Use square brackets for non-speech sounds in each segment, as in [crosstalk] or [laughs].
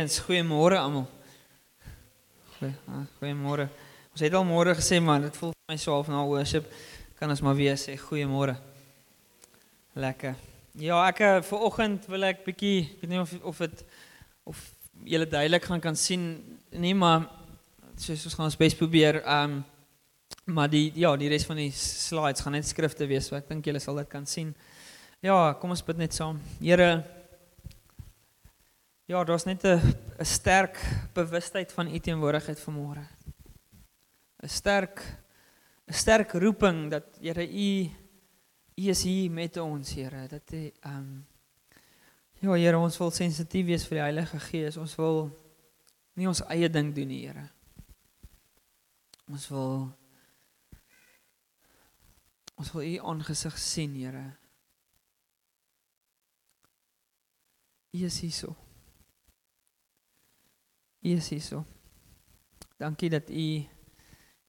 Ons goeiemôre almal. Ah, goeiemôre. Ons het al môre gesê maar dit voel vir my so half na worship kan ons maar weer sê goeiemôre. Lekker. Ja, ek eh, vir oggend wil ek bietjie ek weet nie of of dit of julle duidelik gaan kan sien nie, maar soos ons gaan ons bes probeer. Ehm um, maar die ja, die res van die slides gaan net skrifte wees, so ek dink julle sal dit kan sien. Ja, kom ons bid net saam. Here Ja, daar's net 'n 'n sterk bewustheid van u teenwoordigheid vanmôre. 'n Sterk 'n sterk roeping dat Here u u is hier met ons, Here. Dat u ehm um, Ja, Here, ons wil sensitief wees vir die Heilige Gees. Ons wil nie ons eie ding doen nie, Here. Ons wil ons wil u aangesig sien, Here. Is hier so. U is hier so. Dankie dat U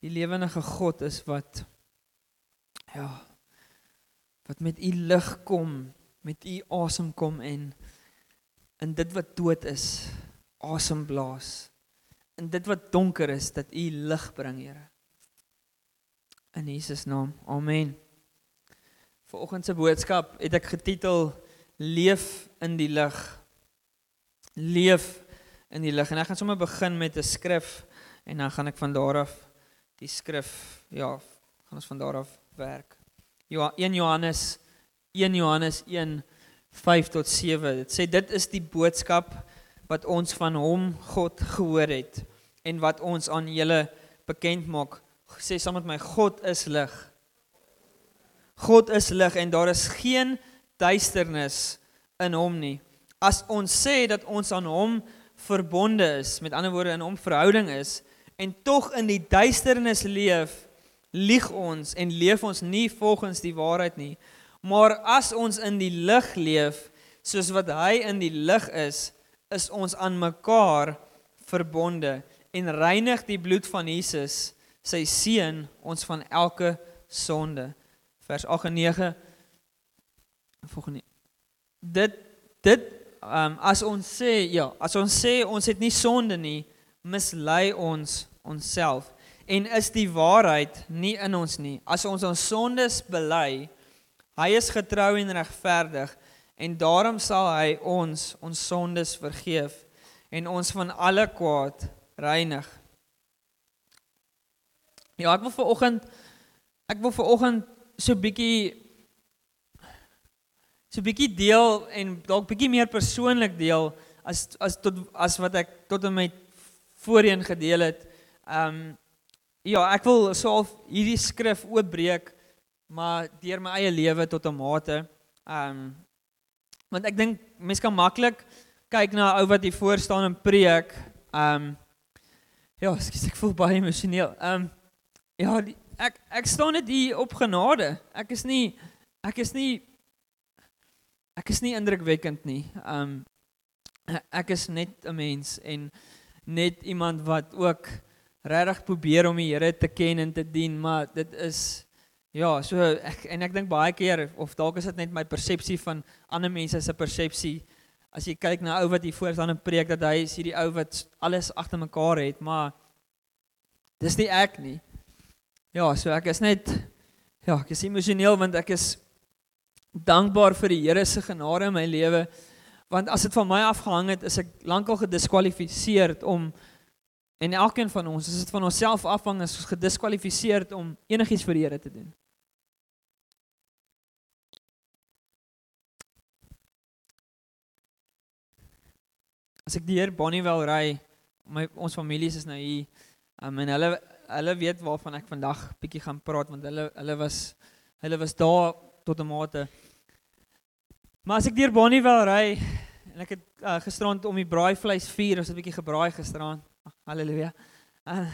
die lewendige God is wat ja wat met U lig kom, met U asem kom en in dit wat dood is, asem blaas. In dit wat donker is, dat U lig bring, Here. In Jesus naam. Amen. Vanoggend se boodskap het ek getitel Leef in die lig. Leef in die lig. En ek gaan sommer begin met 'n skrif en dan gaan ek van daar af die skrif ja, gaan ons van daar af werk. Ja, 1 Johannes 1 Johannes 1 5 tot 7. Dit sê dit is die boodskap wat ons van hom God gehoor het en wat ons aan julle bekend maak. Sê saam met my God is lig. God is lig en daar is geen duisternis in hom nie. As ons sê dat ons aan hom verbonde is, met ander woorde in hom verhouding is en tog in die duisternis leef, lieg ons en leef ons nie volgens die waarheid nie. Maar as ons in die lig leef, soos wat hy in die lig is, is ons aan mekaar verbonde en reinig die bloed van Jesus, sy seun, ons van elke sonde. Vers 8 en 9 volgende dit dit um, as ons sê ja, as ons sê ons het nie sonde nie, mislei ons onsself en is die waarheid nie in ons nie. As ons ons sondes bely, hy is getrou en regverdig en daarom sal hy ons ons sondes vergeef en ons van alle kwaad reinig. Ja, ek wil vir oggend ek wil vir oggend so bietjie so 'n bietjie deel en dalk bietjie meer persoonlik deel as as tot as wat ek tot en met voorheen gedeel het. Ehm um, ja, ek wil self hierdie skrif oopbreek maar deur my eie lewe tot 'n mate. Ehm um, want ek dink mense kan maklik kyk na 'n ou wat hier voor staan en preek. Ehm um, ja, skus ek voel baie emosioneel. Ehm um, ja, die, ek ek staan net hier op genade. Ek is nie ek is nie ek is nie indrukwekkend nie. Um ek is net 'n mens en net iemand wat ook regtig probeer om die Here te ken en te dien, maar dit is ja, so ek en ek dink baie keer of dalk is dit net my persepsie van ander mense se persepsie. As jy kyk na ou wat hier voor staan en preek dat hy is hierdie ou wat alles agter mekaar het, maar dis nie ek nie. Ja, so ek is net ja, ek is emosioneel want ek is dankbaar vir die Here se genade in my lewe want as dit van my afgehang het is ek lankal gediskwalifiseer om en elkeen van ons as dit van onsself afhang is ons gediskwalifiseer om enigiets vir die Here te doen. As ek die Heer Bonnievale ry, my ons families is nou hier um, en hulle hulle weet waarvan ek vandag bietjie gaan praat want hulle hulle was hulle was daar tot 'n mate. Maar as ek deur Bonnievale ry en ek het uh, gisterand om die braaivleis vier, ons het 'n bietjie gebraai gisterand. Halleluja. Uh,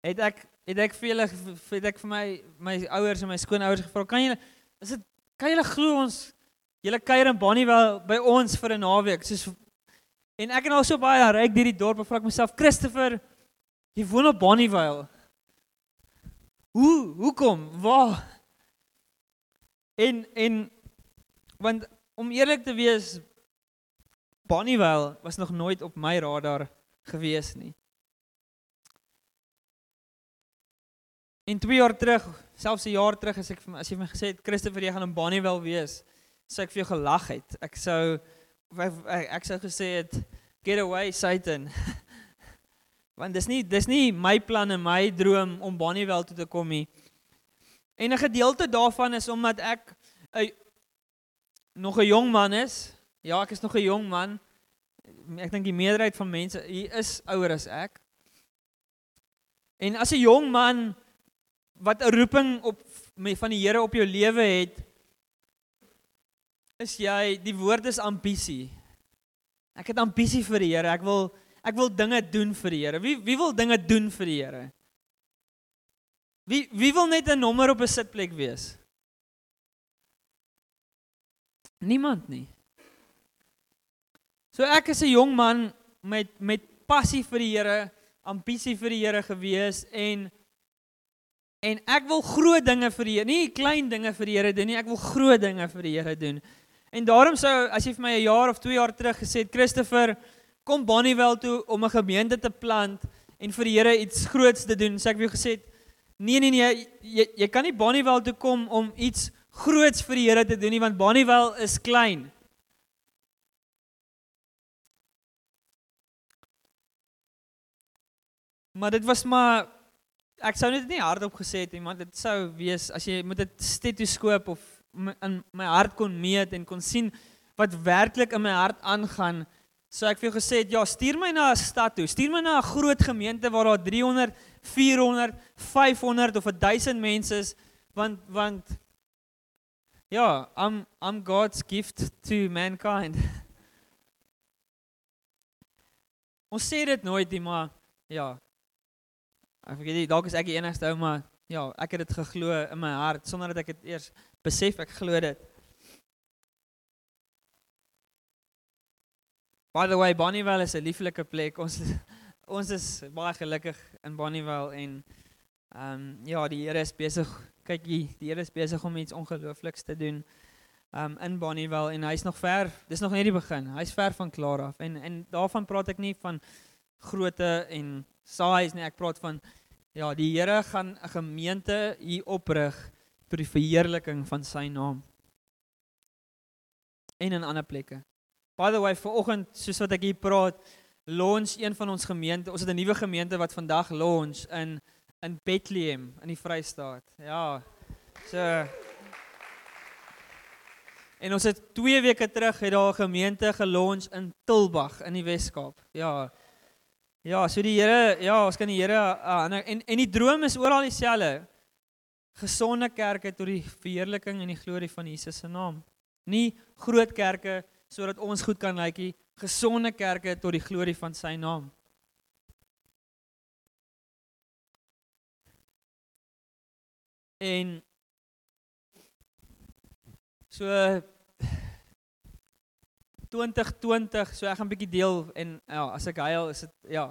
het ek het ek vir julle het ek vir my my ouers en my skoonouers gevra, kan julle is dit kan julle glo ons julle kuier in Bonnievale by ons vir 'n naweek? Soos en ek en al so baie ry ek deur die dorp en vra ek myself, Christopher, jy woon op Bonnievale. Hoe hoekom? Waar? En en want om eerlik te wees Bonnievale was nog nooit op my radar gewees nie. In 2 jaar terug, selfs 'n jaar terug as ek as jy my gesê het Christopher jy gaan in Bonnievale wees, sou ek vir jou gelag het. Ek sou ek, ek sou gesê het get away Satan. [laughs] Want dis nie dis nie my plan en my droom om Bonnievale toe te kom nie. En 'n gedeelte daarvan is omdat ek 'n nog 'n jong man is. Ja, ek is nog 'n jong man. Ek dink die meerderheid van mense hier is ouer as ek. En as 'n jong man wat 'n roeping op van die Here op jou lewe het, is jy die woord is ambisie. Ek het ambisie vir die Here. Ek wil ek wil dinge doen vir die Here. Wie wie wil dinge doen vir die Here? Wie wie wil net 'n nommer op 'n sitplek wees? Niemand nie. So ek is 'n jong man met met passie vir die Here, ambisie vir die Here gewees en en ek wil groot dinge vir die Here, nie klein dinge vir die Here doen nie, ek wil groot dinge vir die Here doen. En daarom sou as jy vir my 'n jaar of 2 jaar terug gesê het Christopher, kom Bonnievale toe om 'n gemeente te plant en vir die Here iets groots te doen, sê ek vir jou gesê nee nee nee, jy jy kan nie Bonnievale toe kom om iets groots vir die Here te doen nie want Bonnievale is klein. Maar dit was maar ek sou net nie hardop gesê het nie, maar dit sou wees as jy met 'n stetoskoop of in my hart kon meet en kon sien wat werklik in my hart aangaan, sou ek vir jou gesê het, ja, stuur my na 'n stad toe. Stuur my na 'n groot gemeente waar daar 300, 400, 500 of 1000 mense is want want Ja, I'm I'm God's gift to mankind. [laughs] Ons sê dit nooit nie, maar ja. Ek weet nie, dalk is ek die enigste ou maar ja, ek het dit geglo in my hart sonder dat ek dit eers besef ek glo dit. By the way, Bonnievale is 'n lieflike plek. Ons [laughs] ons is baie gelukkig in Bonnievale en ehm um, ja, die Here is besig kyk hier, die Here is besig om iets ongeloofliks te doen um in Bonnievale en hy's nog ver, dis nog net die begin. Hy's ver van klaar af. En en daarvan praat ek nie van grootte en size nie. Ek praat van ja, die Here gaan 'n gemeente hier oprig vir die verheerliking van sy naam. En in ander plekke. By the way, vir oggend, soos wat ek hier praat, launch een van ons gemeente. Ons het 'n nuwe gemeente wat vandag launch in in Bethlehem in die Vrystaat. Ja. So En ons het 2 weke terug het daar 'n gemeente gelons in Tilbag in die Wes-Kaap. Ja. Ja, so die Here, ja, ons kan die Here uh, en en die droom is oral dieselfde. Gesonde kerke tot die verheerliking en die glorie van Jesus se naam. Nie groot kerke sodat ons goed kan lyk nie, gesonde kerke tot die glorie van sy naam. En so 2020, so ek gaan 'n bietjie deel en ja, as ek huil is dit ja.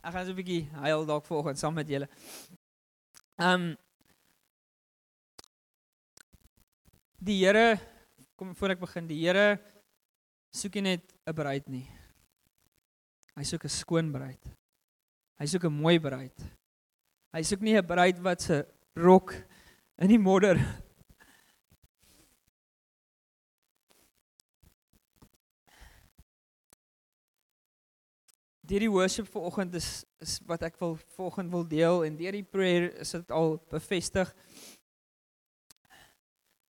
Ek gaan so 'n bietjie huil dalk vanoggend saam met julle. Ehm um, Die Here kom voor ek begin, die Here soek nie net 'n bruid nie. Hy soek 'n skoon bruid. Hy soek 'n mooi bruid. Hy soek nie 'n bruid wat se rok in die modder. Deur die worship vanoggend is is wat ek wil vanoggend wil deel en deur die prayer is dit al bevestig.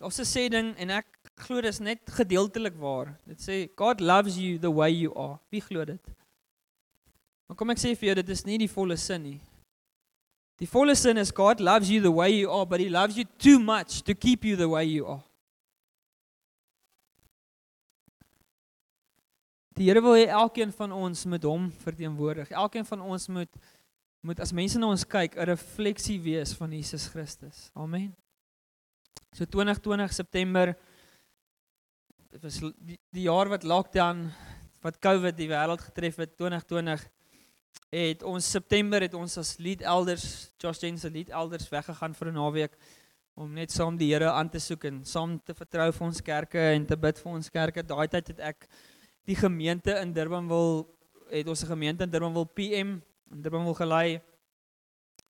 Daar's 'n sê ding en ek glo dis net gedeeltelik waar. Dit sê God loves you the way you are. Wie glo dit? Maar kom ek sê vir jou dit is nie die volle sin nie. Die volle sin is God loves you the way you are, but he loves you too much to keep you the way you are. Die Here wil hê elkeen van ons moet hom verteenwoordig. Elkeen van ons moet moet as mense na ons kyk, 'n refleksie wees van Jesus Christus. Amen. So 2020 September dit was die, die jaar wat lockdown wat COVID die wêreld getref het 2020 het ons September het ons as lead elders Josh Jens se lead elders weggegaan vir 'n naweek om net saam die Here aan te soek en saam te vertrou vir ons kerke en te bid vir ons kerke. Daai tyd het ek die gemeente in Durban wil het ons 'n gemeente in Durban wil PM in Durban wil gelei.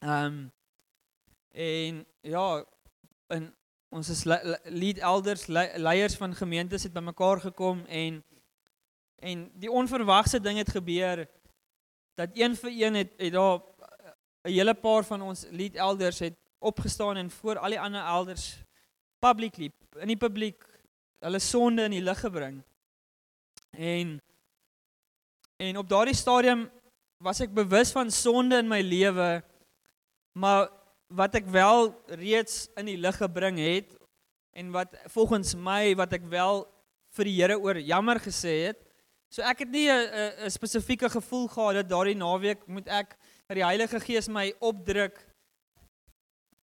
Ehm um, en ja, in ons is lead elders leiers van gemeentes het bymekaar gekom en en die onverwagse ding het gebeur dat een vir een het, het daar 'n hele paar van ons lead elders het opgestaan en voor al die ander elders publicly in die publiek hulle sonde in die lig gebring. En en op daardie stadium was ek bewus van sonde in my lewe, maar wat ek wel reeds in die lig gebring het en wat volgens my wat ek wel vir die Here oor jammer gesê het. So ek het nie 'n 'n spesifieke gevoel gehad dat daardie naweek moet ek dat die Heilige Gees my opdruk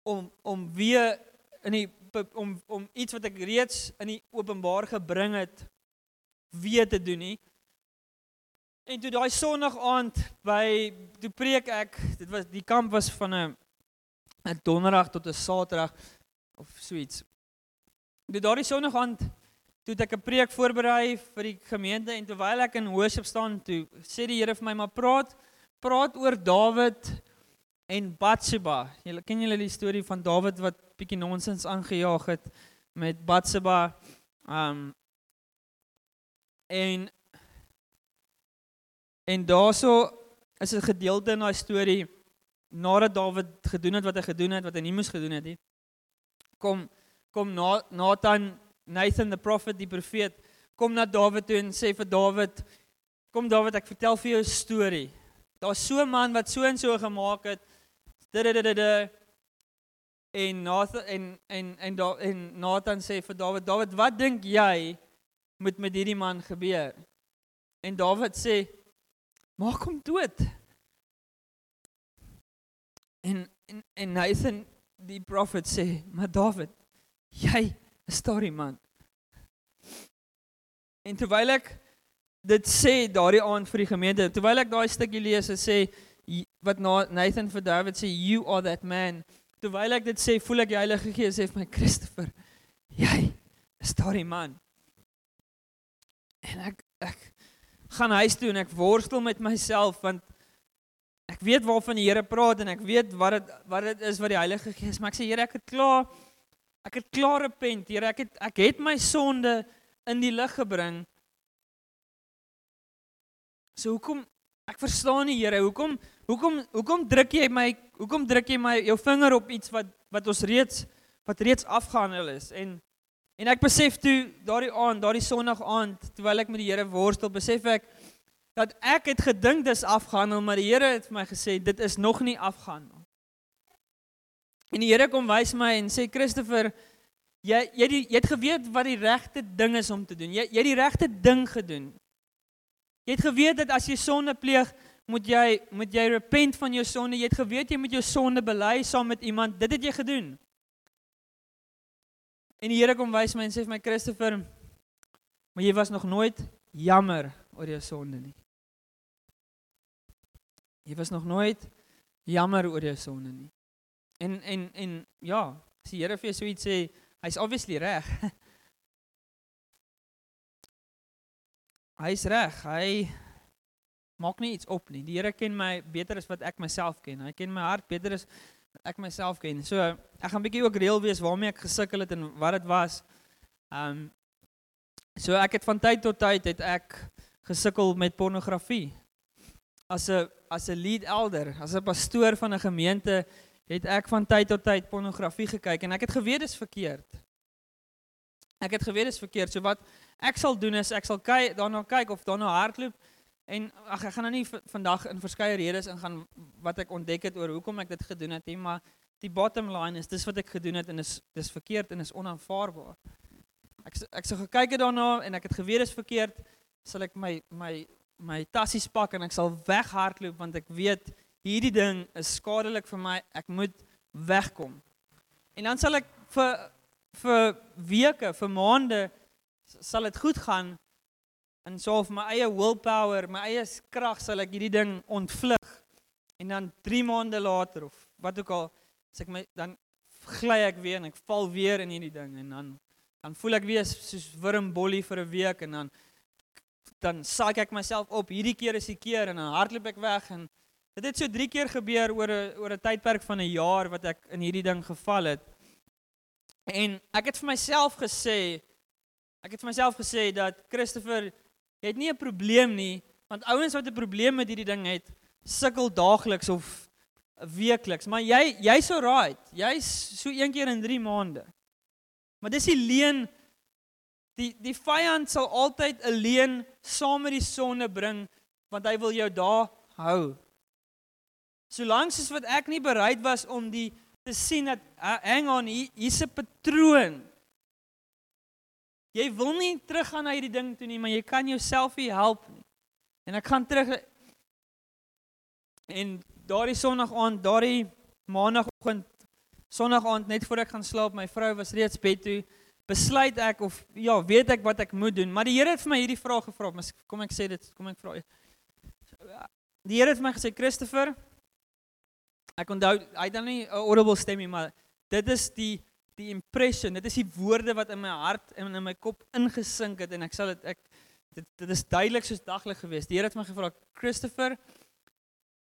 om om weer in die om om iets wat ek reeds in die openbaar gebring het weer te doen nie. En toe daai Sondag aand by toe preek ek, dit was die kamp was van 'n 'n donderdag tot 'n saterdag of so iets. Toe daardie Sondag aand toe ek 'n preek voorberei vir die gemeente en terwyl ek in worship staan, toe sê die Here vir my maar praat praat oor Dawid en Batsheba. Julle ken julle die storie van Dawid wat bietjie nonsens aangejaag het met Batsheba. Um en en daaroor is 'n gedeelte in daai storie nadat Dawid gedoen het wat hy gedoen het wat hy nie moes gedoen het nie. Kom kom na Nathan Nathan the prophet die profeet kom na Dawid toe en sê vir Dawid kom Dawid ek vertel vir jou 'n storie. Daar's so 'n man wat so en so gemaak het. En Nathan en en en da, en Nathan sê vir Dawid, Dawid, wat dink jy moet met hierdie man gebeur? En Dawid sê, maak hom dood. En en en Nathan die profet sê, maar Dawid, jy is storie man. En terwyl ek dit sê daardie aand vir die gemeente. Terwyl ek daai stukkie lees, het sê wat Nathan vir David sê, "You are that man." Terwyl ek dit sê, voel ek die Heilige Gees sê vir my, "Christopher, jy is daardie man." En ek ek gaan huis toe en ek worstel met myself want ek weet waarvan die Here praat en ek weet wat dit wat dit is wat die Heilige Gees, maar ek sê Here, ek het klaar ek het klaar repent, Here, ek het ek het my sonde in die lig gebring. So hoekom ek verstaan nie Here, hoekom hoekom hoekom druk jy my hoekom druk jy my jou vinger op iets wat wat ons reeds wat reeds afgehandel is en en ek besef toe daardie aand, daardie Sondag aand terwyl ek met die Here worstel, besef ek dat ek het gedink dis afgehandel, maar die Here het vir my gesê dit is nog nie afgehandel. En die Here kom wys my en sê Christopher, jy jy die, jy het geweet wat die regte ding is om te doen. Jy jy het die regte ding gedoen. Jy het geweet dat as jy sonde pleeg, moet jy moet jy repent van jou sonde. Jy het geweet jy moet jou sonde bely saam met iemand. Dit het jy gedoen. En die Here kom wys my en sê vir my Christopher, maar jy was nog nooit jammer oor jou sonde nie. Jy was nog nooit jammer oor jou sonde nie. En en en ja, as die Here vir jou so iets sê, hy's obviously reg. [laughs] Hy's reg. Hy maak nie iets op nie. Die Here ken my beter as wat ek myself ken. Hy ken my hart beter as ek myself ken. So ek gaan bietjie ook reël wees waarmee ek gesukkel het en wat dit was. Um so ek het van tyd tot tyd het ek gesukkel met pornografie. As 'n as 'n lead elder, as 'n pastoor van 'n gemeente het ek van tyd tot tyd pornografie gekyk en ek het geweet dit is verkeerd. Ek het geweet dit is verkeerd. So wat ek sal doen is ek sal kyk daarna kyk of daarna hardloop en ag ek gaan nou nie vandag in verskeie redes ingaan wat ek ontdek het oor hoekom ek dit gedoen het nie maar die bottom line is dis wat ek gedoen het en is dis verkeerd en is onaanvaarbaar. Ek ek sou gekyk het daarna en ek het geweet dit is verkeerd sal ek my my my tassies pak en ek sal weghardloop want ek weet hierdie ding is skadelik vir my ek moet wegkom. En dan sal ek vir vir weke, vir maande sal dit goed gaan en so of my eie willpower, my eie krag sal ek hierdie ding ontvlug en dan 3 maande later of wat ook al as ek my dan gly ek weer en ek val weer in hierdie ding en dan dan voel ek weer soos wurmbollie vir 'n week en dan dan saak ek myself op. Hierdie keer is die keer en dan hardloop ek weg en dit het so 3 keer gebeur oor 'n oor 'n tydperk van 'n jaar wat ek in hierdie ding geval het. En ek het vir myself gesê ek het vir myself gesê dat Christopher, jy het nie 'n probleem nie, want ouens wat 'n probleem met hierdie ding het, sukkel daagliks of weekliks, maar jy jy's alright. Jy's so een keer in 3 maande. Maar dis die leen Die die vyand sal altyd 'n leen saam met die sonde bring want hy wil jou daar hou. Solank soos wat ek nie bereid was om die te sien dat hang on hier hier's 'n patroon. Jy wil nie teruggaan na hierdie ding toe nie, maar jy kan jouself nie help nie. En ek gaan terug en daardie sonogg aand, daardie maandagooggend, sonogg aand net voor ek gaan slaap, my vrou was reeds bed toe besluit ek of ja, weet ek wat ek moet doen. Maar die Here het vir my hierdie vraag gevra. Maar kom ek sê dit, kom ek vra. Die Here het vir my gesê, "Christopher, ek onthou hy het dan nie 'n audible stem nie, maar dit is die die impression, dit is die woorde wat in my hart en in my kop ingesink het en ek sal dit ek dit dit is duidelik soos daglig gewees. Die Here het my gevra, "Christopher,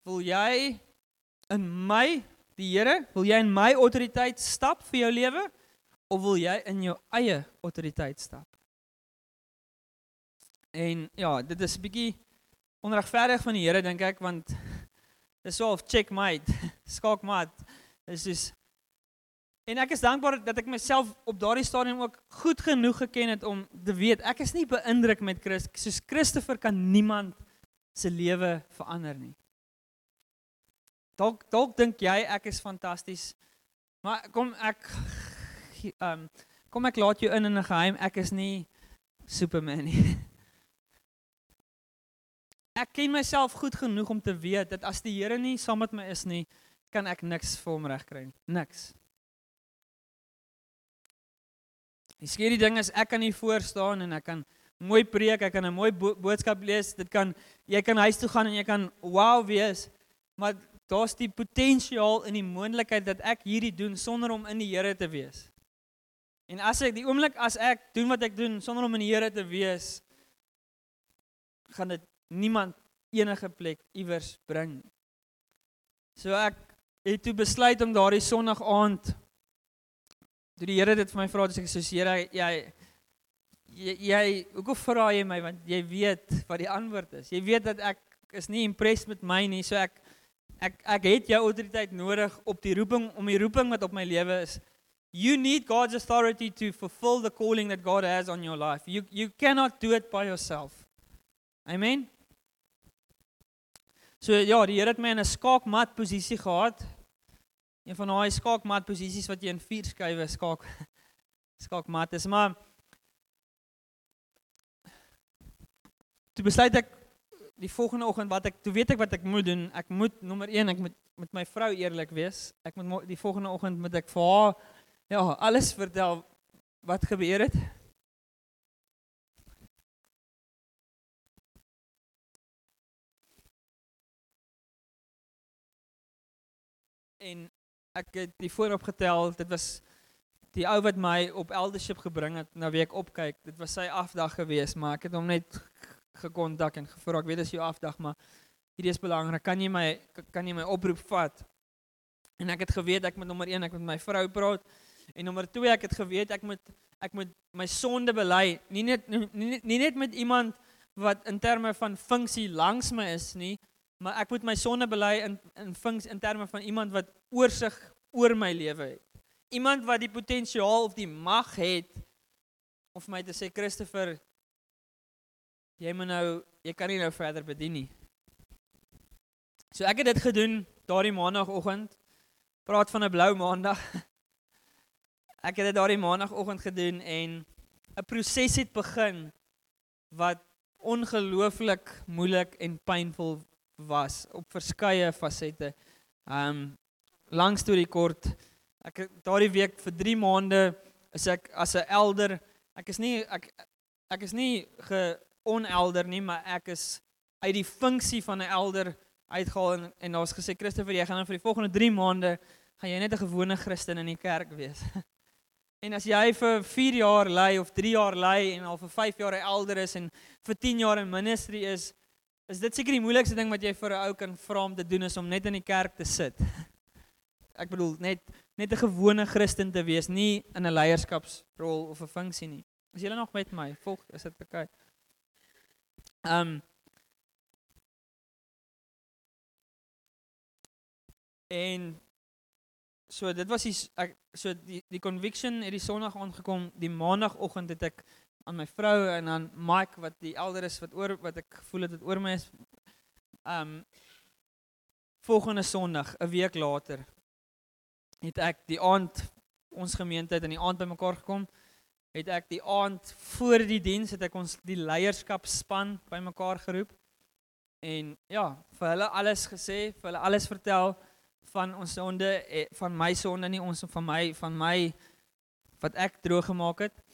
wil jy in my die Here, wil jy in my autoriteit stap vir jou lewe?" of wil jy in jou eie autoriteit stap? En ja, dit is 'n bietjie onregverdig van die Here dink ek want dis so of checkmate, [laughs] skaakmat. Dis is En ek is dankbaar dat ek myself op daardie stadium ook goed genoeg geken het om te weet ek is nie beïndruk met Christus soos Christopher kan niemand se lewe verander nie. Dalk dalk dink jy ek is fantasties. Maar kom ek ehm um, kom ek laat jou in in 'n geheim. Ek is nie Superman nie. [laughs] Ek ken myself goed genoeg om te weet dat as die Here nie saam met my is nie, kan ek niks vir hom regkry nie. Niks. Die skerry ding is ek kan hier voor staan en ek kan mooi preek, ek kan 'n mooi bo boodskap lees. Dit kan jy kan huis toe gaan en jy kan wow wees, maar daar's die potensiaal en die moontlikheid dat ek hierdie doen sonder om in die Here te wees. En as ek die oomblik as ek doen wat ek doen sonder om in die Here te wees, gaan dit niemand enige plek iewers bring. So ek het toe besluit om daardie Sondag aand toe die Here dit vir my vra, dis ek sê Here, jy jy, hoekom vra jy my want jy weet wat die antwoord is. Jy weet dat ek is nie impressed met my nie, so ek ek ek het jou autoriteit nodig op die roeping om die roeping wat op my lewe is You need God's authority to fulfill the calling that God has on your life. You, you cannot do it by yourself. Amen. So ja, die Here het my in 'n skaakmat posisie gehad. Een van daai skaakmat posisies wat jy in vier skuwe skaak [laughs] skaakmat is, maar toe besluit ek die volgende oggend wat ek toe weet ek wat ek moet doen. Ek moet nommer 1, ek moet met my vrou eerlik wees. Ek moet die volgende oggend moet ek vir haar Ja, alles vertel wat gebeur het. Ek het die voorop getel, dit was die ou wat my op eldership gebring het na wie ek opkyk. Dit was sy afdag gewees, maar ek het hom net gekontak en gevra, ek weet dis jou afdag, maar hierdie is belangrik. Kan jy my kan jy my oproep vat? En ek het geweet ek moet nommer 1 ek met my vrou praat. En nommer 2, ek het geweet ek moet ek moet my sonde bely, nie net nie, nie, net met iemand wat in terme van funksie langs my is nie, maar ek moet my sonde bely in in funksie in terme van iemand wat oorsig oor my lewe het. Iemand wat die potensiaal of die mag het om vir my te sê Christopher jy moet nou jy kan nie nou verder bedien nie. So ek het dit gedoen daardie maandagooggend. Praat van 'n blou maandag. [laughs] ek het dit daardie maandagooggend gedoen en 'n proses het begin wat ongelooflik moeilik en pynvol was op verskeie fasette. Um langs toe die kort ek daardie week vir 3 maande is ek as 'n elder. Ek is nie ek ek is nie geonelder nie, maar ek is uit die funksie van 'n elder uitgehaal en en daar's gesê Christoffel jy gaan nou vir die volgende 3 maande gaan jy net 'n gewone Christen in die kerk wees. [laughs] En as jy vir 4 jaar lei of 3 jaar lei en al vir 5 jaar elder is en vir 10 jaar in ministry is, is dit seker die moeilikste ding wat jy vir 'n ou kan vra om te doen is om net in die kerk te sit. [laughs] Ek bedoel net net 'n gewone Christen te wees, nie in 'n leierskapsrol of 'n funksie nie. Is julle nog met my? Volg, is dit oké? Okay? Ehm um, En so dit was die ek so die die conviction het die Sondag aangekom, die Maandagoggend het ek aan my vrou en aan Mike wat die elder is wat oor wat ek gevoel het dit oor my is. Um volgende Sondag 'n week later het ek die aand ons gemeente het in die aand bymekaar gekom het ek die aand voor die diens het ek ons die leierskapspan bymekaar geroep en ja vir hulle alles gesê vir hulle alles vertel van ons sonde eh, van my sonde nie ons van my van my wat ek droog gemaak het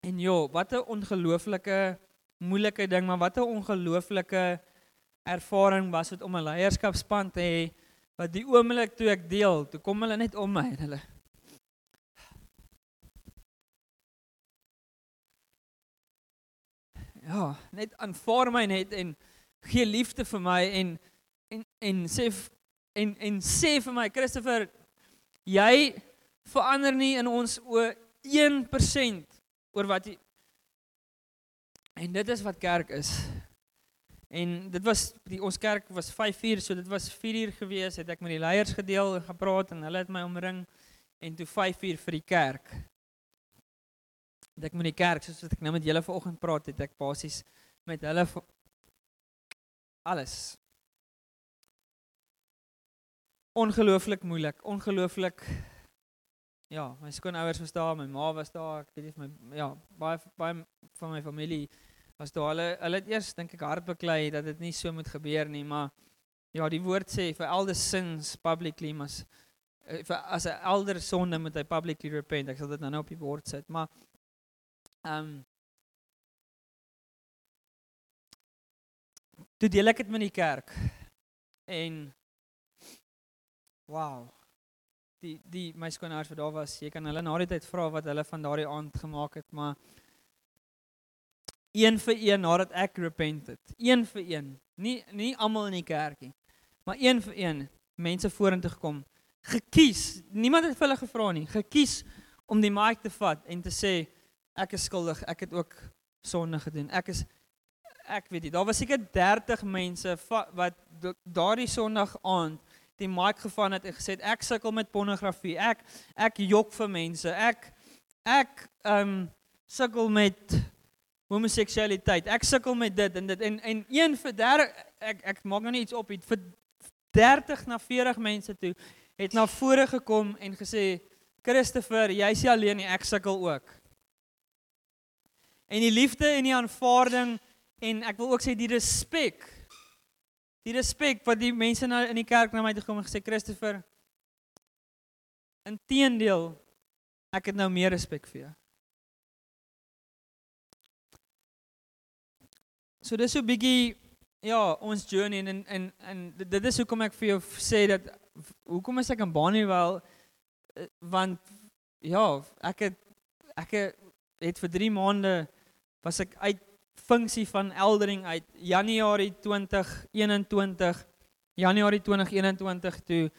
En ja, wat 'n ongelooflike moeilike ding, maar wat 'n ongelooflike ervaring was dit om 'n leierskapspan te hê wat die oomblik toe ek deel, toe kom hulle net om my en hulle. Ja, net aanvaar my net en gee liefde vir my en en en sê en en sê vir my Christopher, jy verander nie in ons o 1% oor wat jy En dit is wat kerk is. En dit was die ons kerk was 5 uur, so dit was 4 uur gewees, het ek met die leiers gedeel en gepraat en hulle het my omring en toe 5 uur vir die kerk. Het ek met die kerk, soos wat ek nou met julle vanoggend praat, het ek basies met hulle alles. Ongelooflik moeilik, ongelooflik Ja, my skoonouers was daar, my ma was daar, ek weet nie my ja, baie baie van my familie was daar. Hulle hulle het eers dink ek hard beklei dat dit nie so moet gebeur nie, maar ja, die woord sê vir elder sins publicly must eh, vir as 'n elder sonde moet hy publicly repent. Ek sal dit nou nou op die bord sit, maar ehm um, Toe deel ek dit met die kerk. En wow die die my skoonouers wat daar was, jy kan hulle na die tyd vra wat hulle van daardie aand gemaak het, maar een vir een nadat ek repent het. Een vir een. Nie nie almal in die kerkie, maar een vir een mense vorentoe gekom. Gekies. Niemand het vir hulle gevra nie. Gekies om die mic te vat en te sê ek is skuldig. Ek het ook sonde gedoen. Ek is ek weet nie. Daar was seker 30 mense wat daardie Sondag aand die mic gevang het en gesê ek sukkel met pornografie. Ek ek jok vir mense. Ek ek ehm um, sukkel met homoseksualiteit. Ek sukkel met dit en dit en en een vir 30 ek ek maak nou nie iets op het vir 30 na 40 mense toe het na vore gekom en gesê Christopher, jy's nie alleen nie, ek sukkel ook. En die liefde en die aanvaarding en ek wil ook sê die respek die respek wat die mense nou in die kerk na my toe kom en gesê Christopher inteendeel ek het nou meer respek vir jou. So dis so 'n bietjie ja, ons journey en en en dit is hoekom ek vir jou sê dat hoekom is ek in Bonnievale eh, want ja, ek het ek het vir 3 maande was ek uit funksie van eldering uit Januarie 2021 Januarie 2021 toe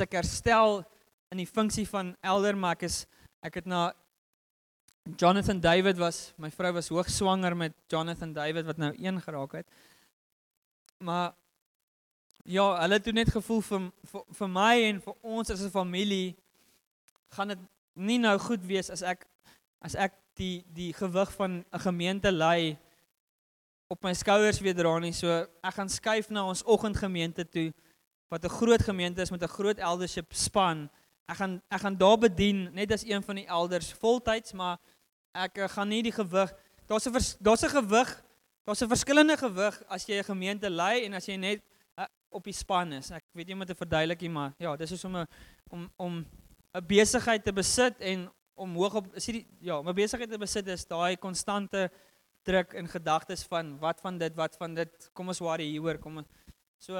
ek herstel in die funksie van elder maar ek is ek het na Jonathan David was my vrou was hoog swanger met Jonathan David wat nou een geraak het. Maar ja hulle het net gevoel vir vir, vir my en vir ons as 'n familie gaan dit nie nou goed wees as ek as ek die die gewig van 'n gemeente lei op my skouers weer dra nie. So ek gaan skuif na ons oggendgemeente toe wat 'n groot gemeente is met 'n groot eldership span. Ek gaan ek gaan daar bedien net as een van die elders voltyds, maar ek eh, gaan nie die gewig. Daar's 'n daar's 'n gewig. Daar's 'n verskillende gewig as jy 'n gemeente lei en as jy net uh, op die span is. Ek weet nie om te verduidelik nie, maar ja, dis is om 'n om om 'n besigheid te besit en om hoog op is die ja, om 'n besigheid te besit is daai konstante druk in gedagtes van wat van dit, wat van dit. Kom ons worry hieroor, kom ons. So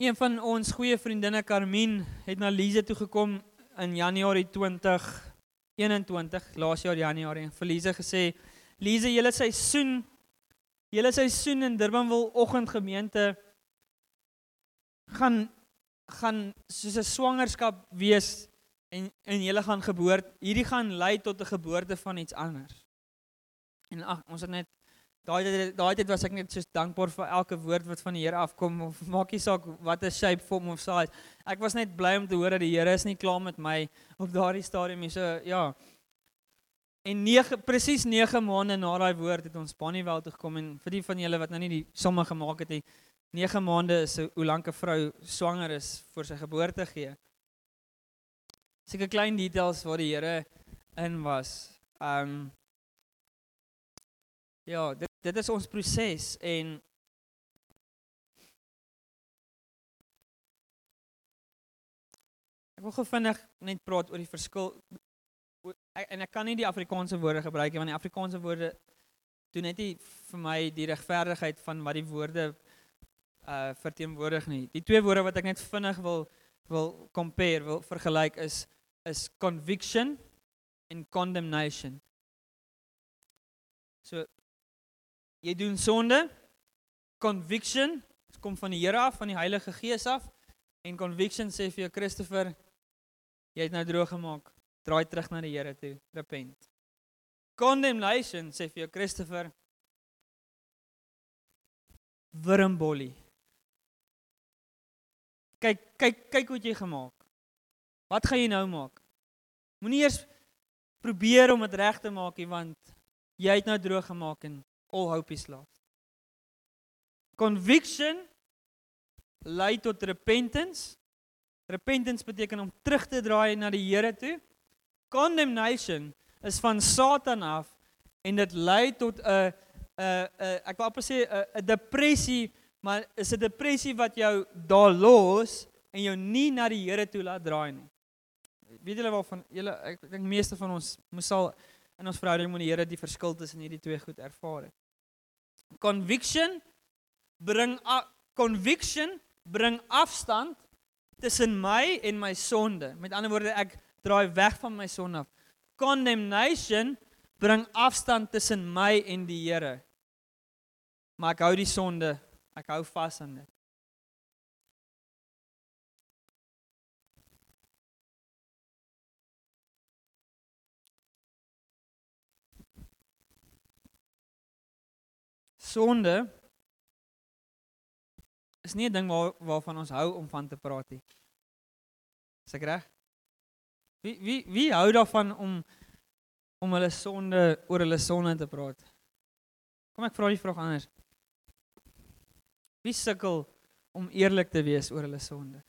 Een van ons goeie vriendinne Carmen het na Lize toe gekom in Januarie 2021, laas jaar Januarie en vir Lize gesê: "Lize, julle seisoen, julle seisoen in Durbanville oggendgemeente gaan gaan soos 'n swangerskap wees en en julle gaan geboorte, hierdie gaan lei tot 'n geboorte van iets anders." En ag, ons het net Daai daai tyd was ek net so dankbaar vir elke woord wat van die Here afkom of maak nie saak wat 'n shape vorm of size. Ek was net bly om te hoor dat die Here is nie klaar met my op daardie stadium nie. So ja. En 9 presies 9 maande na daai woord het ons Bonnievale toe gekom en vir die van julle wat nou nie die somme gemaak het nie. 9 maande is hoe lank 'n vrou swanger is voor sy geboorte gee. Seker klein details waar die Here in was. Um Ja, dit dit is ons proses en Ek wil gou vinnig net praat oor die verskil en ek kan nie die Afrikaanse woorde gebruik nie want die Afrikaanse woorde doen net nie vir my die regverdigheid van wat die woorde uh verteenwoordig nie. Die twee woorde wat ek net vinnig wil wil compare, wil vergelyk is is conviction en condemnation. So jy doen sonde. Conviction kom van die Here af, van die Heilige Gees af. En conviction sê vir jou Christopher, jy het nou droog gemaak. Draai terug na die Here toe. Repent. Condemnation sê vir jou Christopher, wurmbolly. Kyk, kyk, kyk wat jy gemaak. Wat gaan jy nou maak? Moenie eers probeer om dit reg te maak nie want jy het nou droog gemaak en all hope is lost. Conviction lei tot repentance. Repentance beteken om terug te draai na die Here toe. Condemnation is van Satan af en dit lei tot 'n 'n 'n ek wil amper sê 'n depressie, maar is 'n depressie wat jou daar los en jou nie na die Here toe laat draai nie. Weet julle waarvan julle ek dink meeste van ons moes al in ons verhouding met die Here die verskil tussen hierdie twee goed ervaar het. Conviction bring conviction bring afstand tussen my en my sonde. Met ander woorde, ek draai weg van my sonde af. Condemnation bring afstand tussen my en die Here. Maar ek hou die sonde, ek hou vas aan dit. Sonde is nie 'n ding waar waarvan ons hou om van te praat nie. Is ek reg? Wie wie wie hou daarvan om om hulle sonde oor hulle sonde te praat? Kom ek vra die vraag anders. Wie sukkel om eerlik te wees oor hulle sonde?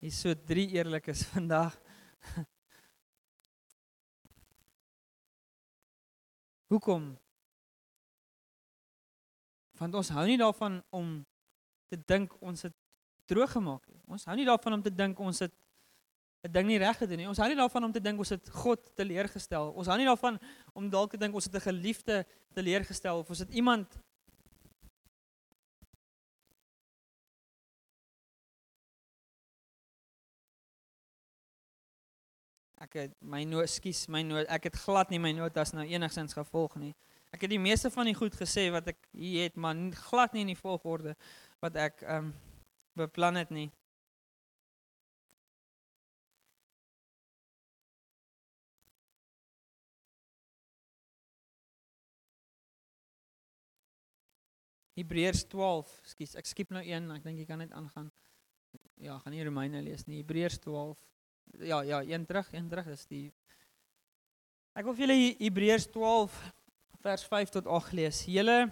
Hier so drie eerlikes [laughs] vandag. Hoekom Want ons hou nie daarvan om te dink ons het droog gemaak nie. Ons hou nie daarvan om te dink ons het 'n ding nie reg gedoen nie. Ons hou nie daarvan om te dink ons het God teleurgestel. Ons hou nie daarvan om dalk te dink ons het 'n geliefde teleurgestel of ons het iemand Ek het my notas, skus, my notas, ek het glad nie my notas nou enigsins gevolg nie. Ek het die meeste van die goed gesê wat ek hier het, maar glad nie in die volgorde wat ek ehm um, beplan het nie. Hebreërs 12, skus, ek skiep nou een, ek dink jy kan net aangaan. Ja, gaan nie Romeine lees nie. Hebreërs 12. Ja, ja, een terug, een terug is die Ek wil vir julle Hebreërs 12 vers 5 tot 8 lees. Julle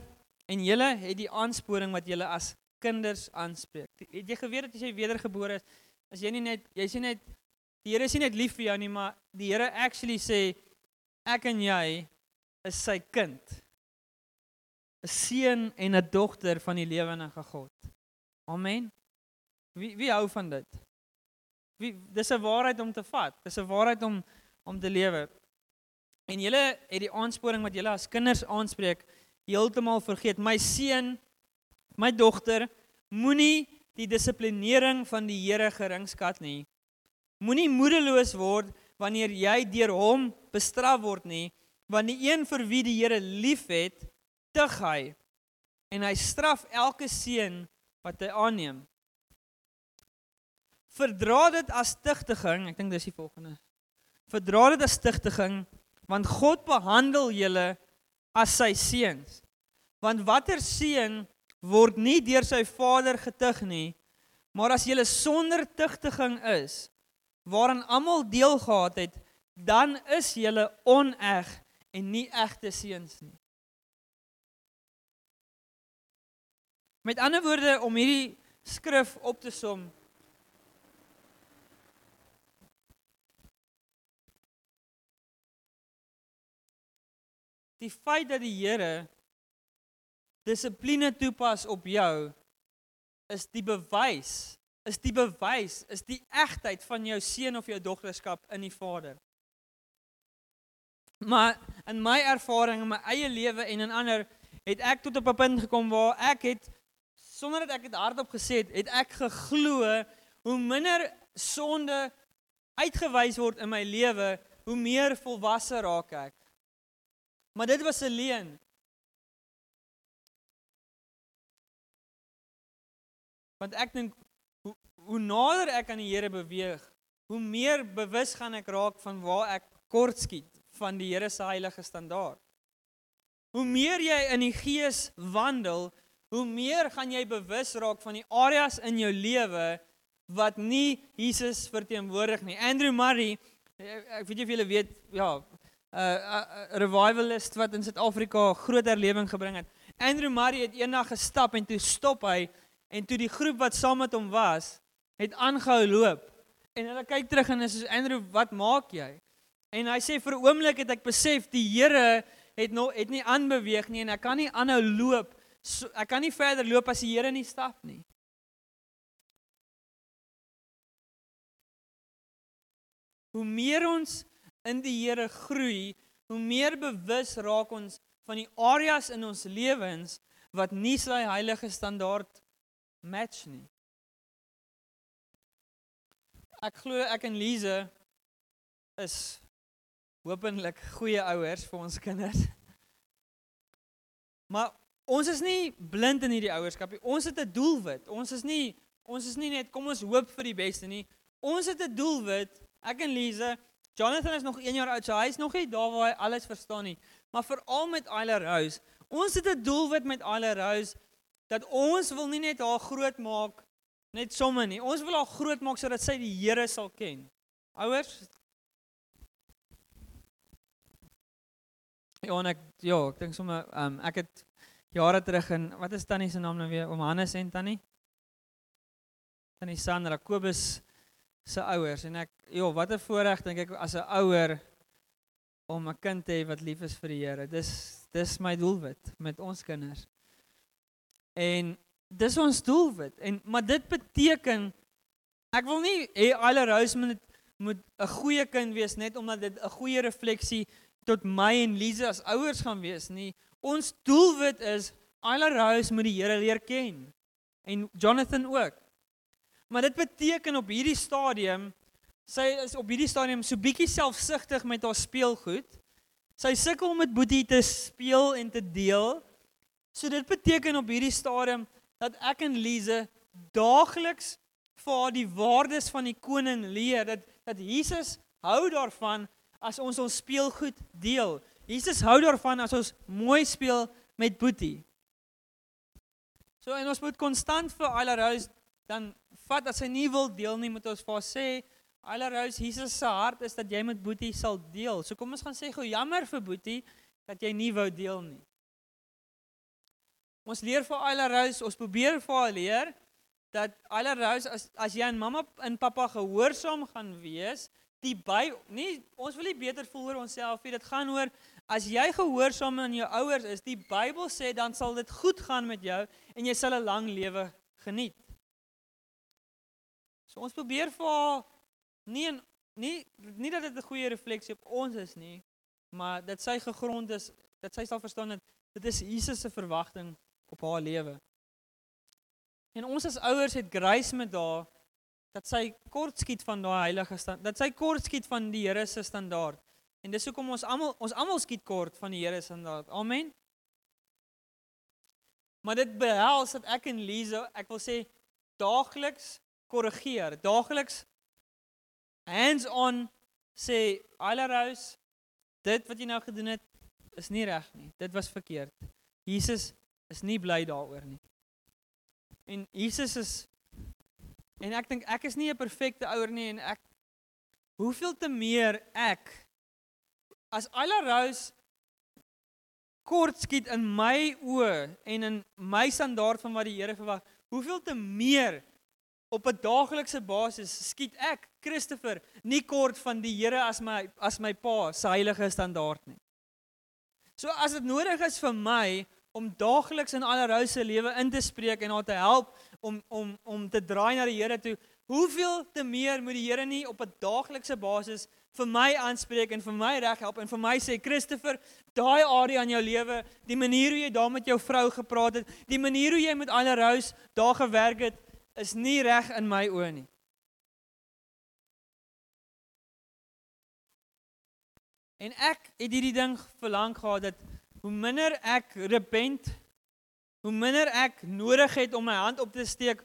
en julle het die aansporing wat julle as kinders aanspreek. Het jy geweet dat as jy wedergebore is, as jy nie net jy sien net die Here nie net lief vir jou nie, maar die Here actually sê ek en jy is sy kind. 'n Seun en 'n dogter van die lewende God. Amen. Wie wie hou van dit? Wie dis 'n waarheid om te vat. Dis 'n waarheid om om te lewe. En julle het die aansporing wat julle as kinders aanspreek heeltemal vergeet. My seun, my dogter, moenie die dissiplinering van die Here geringskat nie. Moenie moedeloos word wanneer jy deur hom bestraf word nie, want die een vir wie die Here liefhet, tug hy en hy straf elke seun wat hy aanneem. Verdra dit as tugtiging, ek dink dis die volgende. Verdra dit as tugtiging want God behandel julle as sy seuns. Want watter seun word nie deur sy vader getug nie, maar as jy sonder tugtiging is, waaraan almal deel gehad het, dan is jy oneg en nie egte seuns nie. Met ander woorde om hierdie skrif op te som, die feit dat die Here dissipline toepas op jou is die bewys is die bewys is die egtheid van jou seun of jou dogterskap in die Vader. Maar in my ervaring in my eie lewe en in ander het ek tot op 'n punt gekom waar ek het sonder dat ek dit hardop gesê het, het ek geglo hoe minder sonde uitgewys word in my lewe, hoe meer volwasse raak ek. Maar dit was 'n leuen. Want ek dink hoe hoe nader ek aan die Here beweeg, hoe meer bewus gaan ek raak van waar ek kortskiet van die Here se heilige standaard. Hoe meer jy in die gees wandel, hoe meer gaan jy bewus raak van die areas in jou lewe wat nie Jesus verteenwoordig nie. Andrew Murray, ek weet jy of julle weet, ja, uh, revivalist wat in Suid-Afrika groot herlewing gebring het. Andrew Murray het eendag gestap en toe stop hy en toe die groep wat saam met hom was, het aangehou loop. En hulle kyk terug en is soos Andrew, wat maak jy? En hy sê vir 'n oomblik het ek besef die Here het nog het nie aanbeweeg nie en ek kan nie aanhou loop. So, ek kan nie verder loop as die Here nie stap nie. Hoe meer ons in die Here groei, hoe meer bewus raak ons van die areas in ons lewens wat nie sy heilige standaard match nie. Ek glo ek en Lize is hopelik goeie ouers vir ons kinders. Maar ons is nie blind in hierdie ouerskap nie. Ons het 'n doelwit. Ons is nie ons is nie net kom ons hoop vir die beste nie. Ons het 'n doelwit. Ek en Lize Jonathan is nog 1 jaar oud, so hy is nog nie daar waar hy alles verstaan nie. Maar veral met Isla Rose, ons het 'n doelwit met Isla Rose dat ons wil nie net haar groot maak net somme nie. Ons wil haar groot maak sodat sy die Here sal ken. Ouers Ja, ek ja, ek dink sommer um, ek het jare terug in wat is tannie se naam nou weer? Om Hannes en tannie. Tannie Sandra Kobus se ouers en ek ja, wat 'n voorreg dink ek as 'n ouer om 'n kind te hê wat lief is vir die Here. Dis dis my doelwit met ons kinders. En dis ons doelwit. En maar dit beteken ek wil nie hê alle Rose moet moet 'n goeie kind wees net omdat dit 'n goeie refleksie tot my en Lize as ouers gaan wees nie. Ons doelwit is Ayla Rose moet die Here leer ken en Jonathan ook. Maar dit beteken op hierdie stadium sy is op hierdie stadium so bietjie selfsugtig met haar speelgoed. Sy sukkel om met Boetie te speel en te deel. So dit beteken op hierdie stadium dat ek en Lize daagliks vir haar die waardes van die koning leer dat dat Jesus hou daarvan as ons ons speelgoed deel. Jesus hou daarvan as ons mooi speel met Boetie. So en ons moet konstant vir Ayla Rose dan vat as hy nie wil deel nie, moet ons vir haar sê, Ayla Rose, Jesus se hart is dat jy met Boetie sal deel. So kom ons gaan sê gou jammer vir Boetie dat jy nie wou deel nie. Ons leer vir Ayla Rose, ons probeer vir haar leer dat Ayla Rose as as jy en mamma en pappa gehoorsaam gaan wees, die by nie ons wil nie beter voel oor onsself nie. Dit gaan oor as jy gehoorsaam aan jou ouers is, die Bybel sê dan sal dit goed gaan met jou en jy sal 'n lang lewe geniet. So ons probeer vir haar nie nie nie dat dit 'n goeie refleksie op ons is nie, maar dat sy gegrond is, dat sy sal verstaan dat dit is Jesus se verwagting op haar lewe. En ons as ouers het grace met haar dat sy kort skiet van daai heilige stand, dat sy kort skiet van die Here se standaard. En dis hoekom ons almal ons almal skiet kort van die Here se standaard. Amen. Maar dit behels dat ek en Lize, ek wil sê daagliks korrigeer, daagliks hands on sê Ailerose, dit wat jy nou gedoen het is nie reg nie. Dit was verkeerd. Jesus is nie bly daaroor nie. En Jesus is en ek dink ek is nie 'n perfekte ouer nie en ek hoeveel te meer ek as Ayla Rose kort skiet in my oë en in my standaard van wat die Here verwag, hoeveel te meer op 'n daaglikse basis skiet ek Christopher nie kort van die Here as my as my pa se heilige standaard nie. So as dit nodig is vir my om daagliks in allerhou se lewe in te spreek en haar te help om om om te draai na die Here toe, hoeveel te meer moet die Here nie op 'n daaglikse basis vir my aanspreek en vir my reg help en vir my sê Christopher, daai area in jou lewe, die manier hoe jy daar met jou vrou gepraat het, die manier hoe jy met ander rous daar gewerk het, is nie reg in my oë nie. En ek het hierdie ding verlang gehad dat hoe minder ek repent, hoe minder ek nodig het om my hand op te steek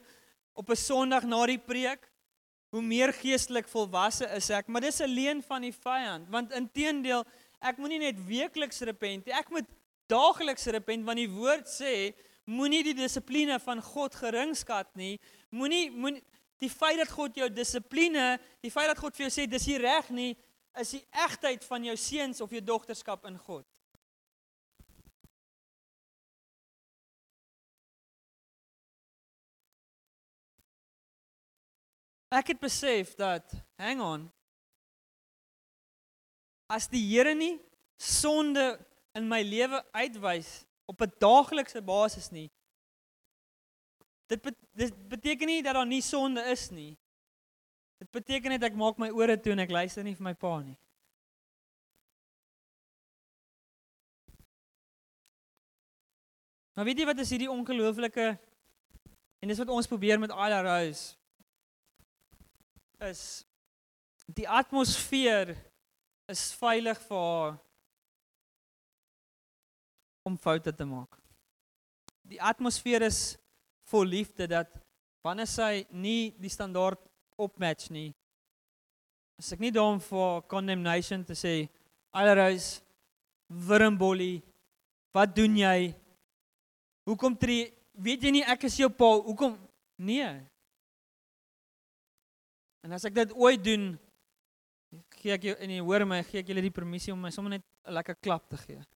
op 'n Sondag na die preek, hoe meer geestelik volwasse is ek, maar dis 'n leen van die vyand, want inteendeel, ek moenie net weekliks repent nie, ek moet daagliks repent want die woord sê moenie die dissipline van God geringskat nie. Moenie moenie die feit dat God jou dissipline, die feit dat God vir jou sê dis nie reg nie, is die egtheid van jou seuns of jou dogterskap in God. Ek het besef dat hang on as die Here nie sonde in my lewe uitwys op 'n daaglikse basis nie dit dit beteken nie dat daar nie sonde is nie dit beteken net ek maak my ore toe en ek luister nie vir my pa nie Nou weet jy wat is hierdie ongelooflike en dis wat ons probeer met Ayla Rose is die atmosfeer is veilig vir haar om foute te maak. Die atmosfeer is vol liefde dat wanneer sy nie die standaard opmatch nie, is ek nie daar om vir condemnation te sê, "Alrys, wurmbolly, wat doen jy? Hoekom tree weet jy nie ek is jou pa? Hoekom nee?" En as ek dit ooit doen, gee ek jou en jy hoor my, gee ek julle die permissie om my sommer net 'n lekker klap te gee. [laughs]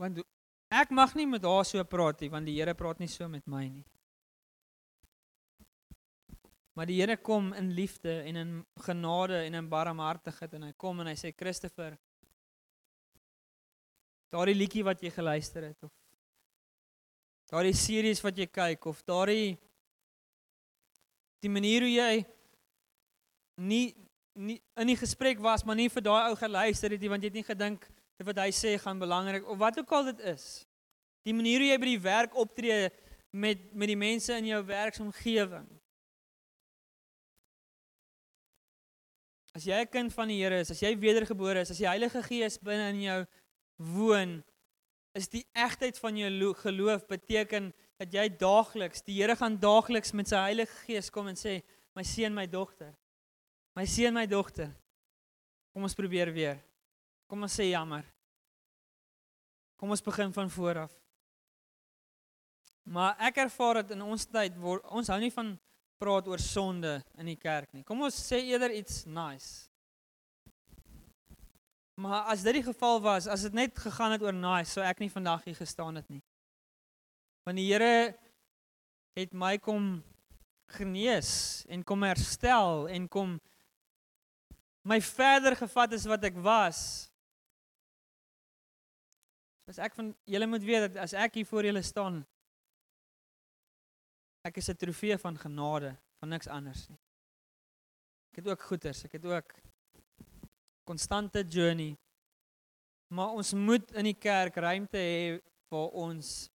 Want ek mag nie met haar so praat nie, want die Here praat nie so met my nie. Maar die Here kom in liefde en in genade en in barmhartigheid en hy kom en hy sê Christopher Daardie liedjie wat jy geluister het of daardie series wat jy kyk of daardie die manier hoe jy nie nie in die gesprek was maar nie vir daai ou geluister het nie want jy het nie gedink dit wat hy sê gaan belangrik of wat ook al dit is die manier hoe jy by die werk optree met met die mense in jou werksomgewing as jy 'n kind van die Here is as jy wedergebore is as die Heilige Gees binne in jou woon is die egtheid van jou geloof beteken dat jy daagliks, die Here gaan daagliks met sy Heilige Gees kom en sê, my seun, my dogter. My seun, my dogter. Kom ons probeer weer. Kom ons sê jammer. Kom ons begin van voor af. Maar ek ervaar dat in ons tyd word ons hou nie van praat oor sonde in die kerk nie. Kom ons sê eerder iets nice. Maar as dit die geval was, as dit net gegaan het oor nice, sou ek nie vandag hier gestaan het nie. Want die Here het my kom genees en kom herstel en kom my verder gevat as wat ek was. As ek van julle moet weet dat as ek hier voor julle staan ek is 'n trofee van genade, van niks anders nie. Ek het ook goeders, ek het ook konstante journey. Maar ons moet in die kerk ruimte hê waar ons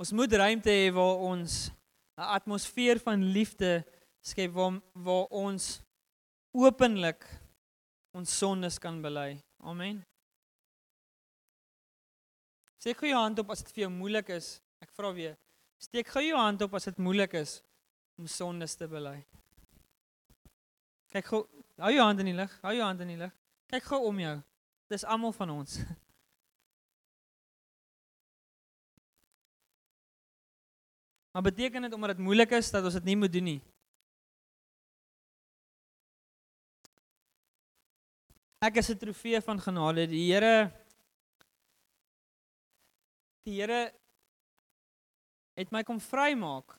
ons moet ruimte hê waar ons 'n atmosfeer van liefde skep waar waar ons openlik ons sondes kan bely. Amen. Steek gou jou hand op as dit vir jou moeilik is. Ek vra weer. Steek gou jou hand op as dit moeilik is om sondes te bely. Kyk gou, hou jou hand in die lug. Hou jou hand in die lug. Kyk gou om jou. Dis almal van ons. [laughs] Maar beteken dit omdat dit moeilik is dat ons dit nie moet doen nie? Ek is 'n trofee van genade. Die Here Die Here het my kom vrymaak.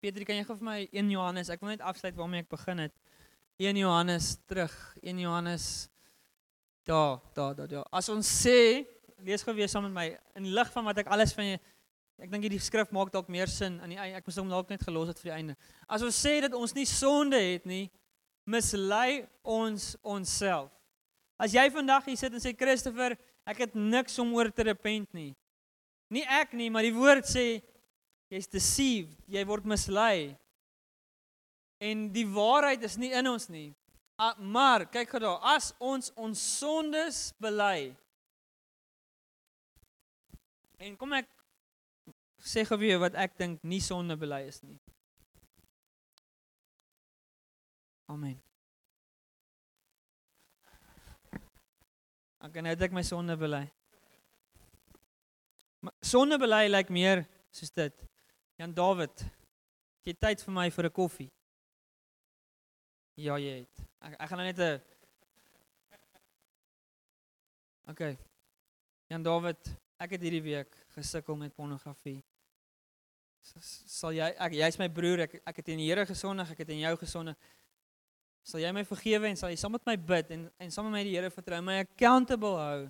Peter, kan jy gou vir my 1 Johannes, ek wil net afsluit waarmee ek begin het. 1 Johannes terug, 1 Johannes daar, daar, daar, daar. As ons sê, lees gou weer saam met my in lig van wat ek alles van jy Ek dink hierdie skrif maak dalk meer sin aan die einde. Ek moes hom dalk net gelos het vir die einde. As ons sê dat ons nie sonde het nie, mislei ons onsself. As jy vandag hier sit en sê Christopher, ek het niks om oor te repent nie. Nie ek nie, maar die woord sê jy's deceived, jy word mislei. En die waarheid is nie in ons nie. Maar kyk gou daar, as ons ons sondes bely. En kom ek sê gou weer wat ek dink nie sonde bely is nie. Amen. Ek kan net ek my sonde bely. Sonde bely lyk like meer soos dit. Jan Dawid, jy tyd vir my vir 'n koffie. Ja, jy het. Ek ek gaan nou net 'n OK. Jan Dawid, ek het hierdie week gesukkel met pornografie. Sal jy ek jy's my broer, ek ek het in die Here gesondig, ek het in jou gesondig. Sal jy my vergewe en sal jy saam met my bid en en saam met my die Here vertrou, my accountable hou.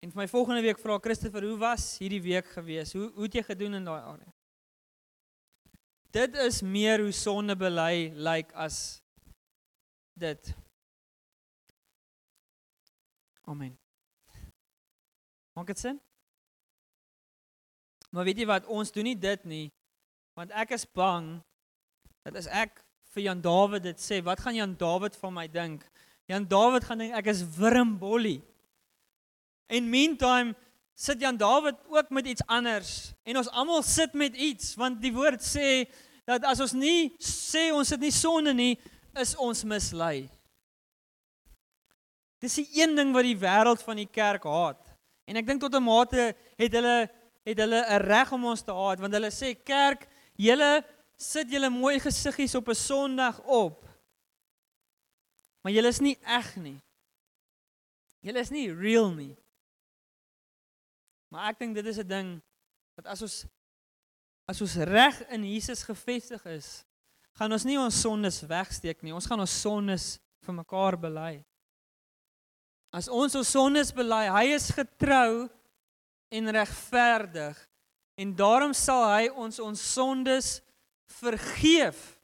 En vir my volgende week vra Christopher, hoe was hierdie week gewees? Hoe hoe het jy gedoen in daai area? Dit is meer hoe sonde bely lyk like as dit. Amen. Maak dit sin? Maar weet jy wat, ons doen nie dit nie. Want ek is bang dat as ek vir Jan Dawid dit sê, wat gaan Jan Dawid van my dink? Jan Dawid gaan dink ek is wurmbollie. En meantime sit Jan Dawid ook met iets anders en ons almal sit met iets want die woord sê dat as ons nie sê ons het nie sonde nie, is ons mislei. Dis die een ding wat die wêreld van die kerk haat. En ek dink tot 'n mate het hulle het hulle 'n reg om ons te haat want hulle sê kerk, julle sit julle mooi gesiggies op 'n Sondag op. Maar julle is nie eg nie. Julle is nie real nie. Maar ek dink dit is 'n ding dat as ons as ons reg in Jesus gefestig is, gaan ons nie ons sondes wegsteek nie. Ons gaan ons sondes vir mekaar bely. As ons ons sondes bely, hy is getrou en regverdig en daarom sal hy ons ons sondes vergeef.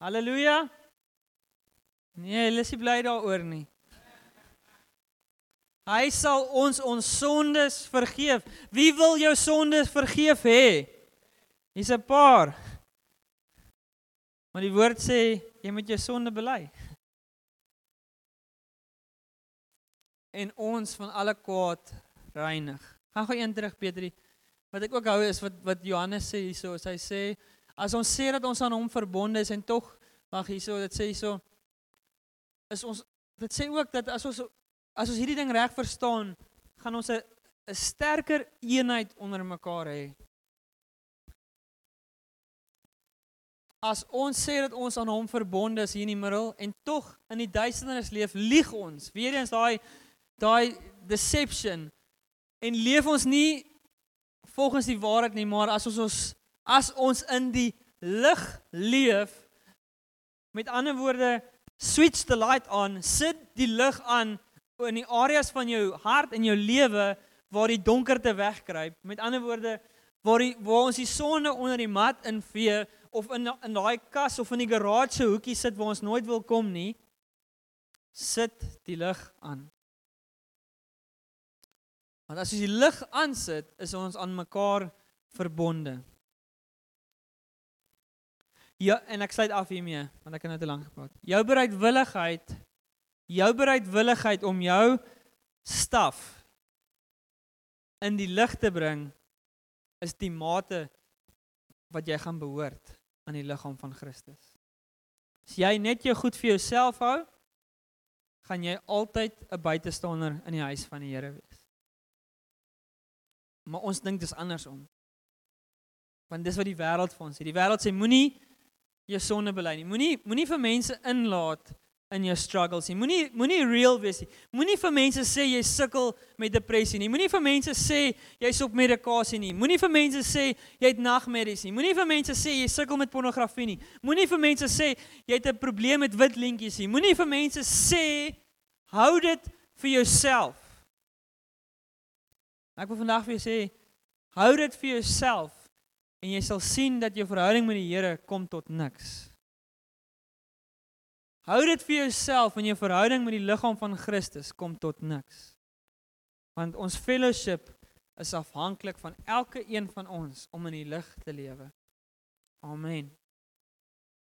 Halleluja. Nee, hulle is nie bly daaroor nie. Hy sal ons ons sondes vergeef. Wie wil jou sondes vergeef hê? Hier's 'n paar. Maar die woord sê jy moet jou sonde bely. En ons van alle kwaad reinig. Gaan gou een terug Petrie. Wat ek ook hou is wat wat Johannes sê hierso, hy sê as ons sê dat ons aan hom verbonde is en tog wag hierso, dit sê hierso is ons dit sê ook dat as ons as ons hierdie ding reg verstaan, gaan ons 'n 'n sterker eenheid onder mekaar hê. As ons sê dat ons aan hom verbonde is hier in die middel en tog in die duisternis leef, lieg ons. Weereens daai daai deception en leef ons nie volgens die waarheid nie, maar as ons ons as ons in die lig leef met ander woorde switch the light on, sit die lig aan in die areas van jou hart en jou lewe waar die donkerte wegkruip. Met ander woorde waar die waar ons die sonde onder die mat invee of in in daai kas of in die garage hoekie sit waar ons nooit wil kom nie. sit die lig aan. Want as jy die lig aansit, is ons aan mekaar verbonde. Ja, en ek sluit af hiermee, want ek het nou te lank gepraat. Jou bereidwilligheid, jou bereidwilligheid om jou staf in die lig te bring is die mate wat jy gaan behoort aan die liggaam van Christus. As jy net jou goed vir jouself hou, gaan jy altyd 'n buitestander in die huis van die Here wees. Maar ons dink dis andersom. Want dis wat die wêreld vir ons sê. Die wêreld sê moenie jou sonde bely nie. Moenie moenie vir mense inlaat in jou struggles nie. Moenie moenie real wees nie. Moenie vir mense sê jy sukkel met depressie nie. Moenie vir mense sê jy's op medikasie nie. Moenie vir mense sê jy het nagmerries nie. Moenie vir mense sê jy sukkel met pornografie nie. Moenie vir mense sê jy het 'n probleem met wit lintjies nie. Moenie vir mense sê hou dit vir jouself. Ek wil vandag vir jou sê hou dit vir jouself en jy sal sien dat jou verhouding met die Here kom tot niks. Hou dit vir jouself en jou verhouding met die liggaam van Christus kom tot niks. Want ons fellowship is afhanklik van elke een van ons om in die lig te lewe. Amen.